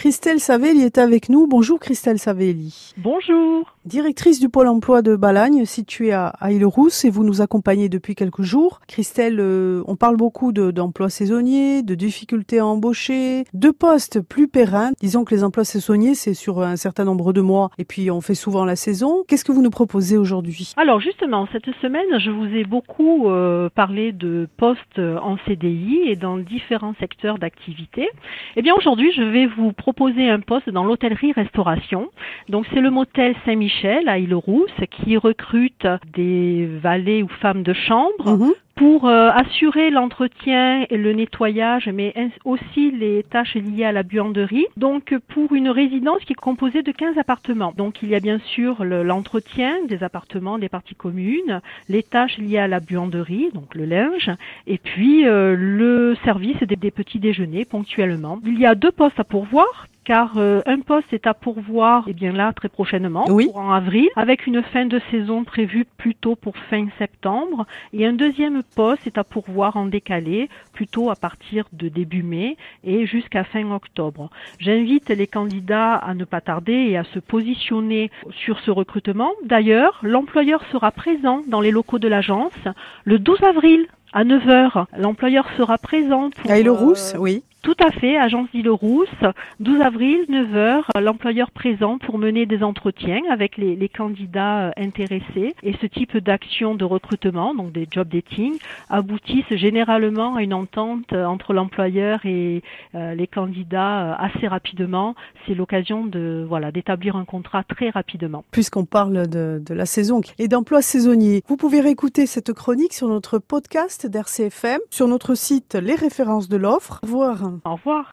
Christelle Savelli est avec nous. Bonjour Christelle Savelli. Bonjour. Directrice du pôle emploi de Balagne, situé à, Île-Rousse, et vous nous accompagnez depuis quelques jours. Christelle, euh, on parle beaucoup d'emplois saisonniers, de difficultés à embaucher, de postes plus pérennes. Disons que les emplois saisonniers, c'est sur un certain nombre de mois, et puis on fait souvent la saison. Qu'est-ce que vous nous proposez aujourd'hui? Alors justement, cette semaine, je vous ai beaucoup euh, parlé de postes en CDI et dans différents secteurs d'activité. Eh bien aujourd'hui, je vais vous proposer un poste dans l'hôtellerie-restauration. Donc c'est le motel Saint-Michel à Île-Rousse qui recrute des valets ou femmes de chambre. Mhm pour euh, assurer l'entretien et le nettoyage, mais aussi les tâches liées à la buanderie. Donc pour une résidence qui est composée de 15 appartements. Donc il y a bien sûr l'entretien des appartements, des parties communes, les tâches liées à la buanderie, donc le linge, et puis euh, le service des, des petits déjeuners ponctuellement. Il y a deux postes à pourvoir car euh, un poste est à pourvoir et eh bien là très prochainement, en avril, avec une fin de saison prévue plutôt pour fin septembre, et un deuxième poste est à pourvoir en décalé, plutôt à partir de début mai et jusqu'à fin octobre. J'invite les candidats à ne pas tarder et à se positionner sur ce recrutement. D'ailleurs, l'employeur sera présent dans les locaux de l'agence le 12 avril à 9h. L'employeur sera présent pour... Rousse, oui. Tout à fait, agence d'Île-Rousse, 12 avril, 9h, l'employeur présent pour mener des entretiens avec les, candidats euh, intéressés. Et ce type d'action de recrutement, donc des job dating, aboutissent généralement à une entente euh, entre l'employeur et euh, les candidats assez rapidement. C'est l'occasion de voilà d'établir un contrat très rapidement. Puisqu'on parle de, de la saison et d'emploi saisonnier, vous pouvez réécouter cette chronique sur notre podcast d'RCFM, sur notre site Les références de l'offre, voir au revoir.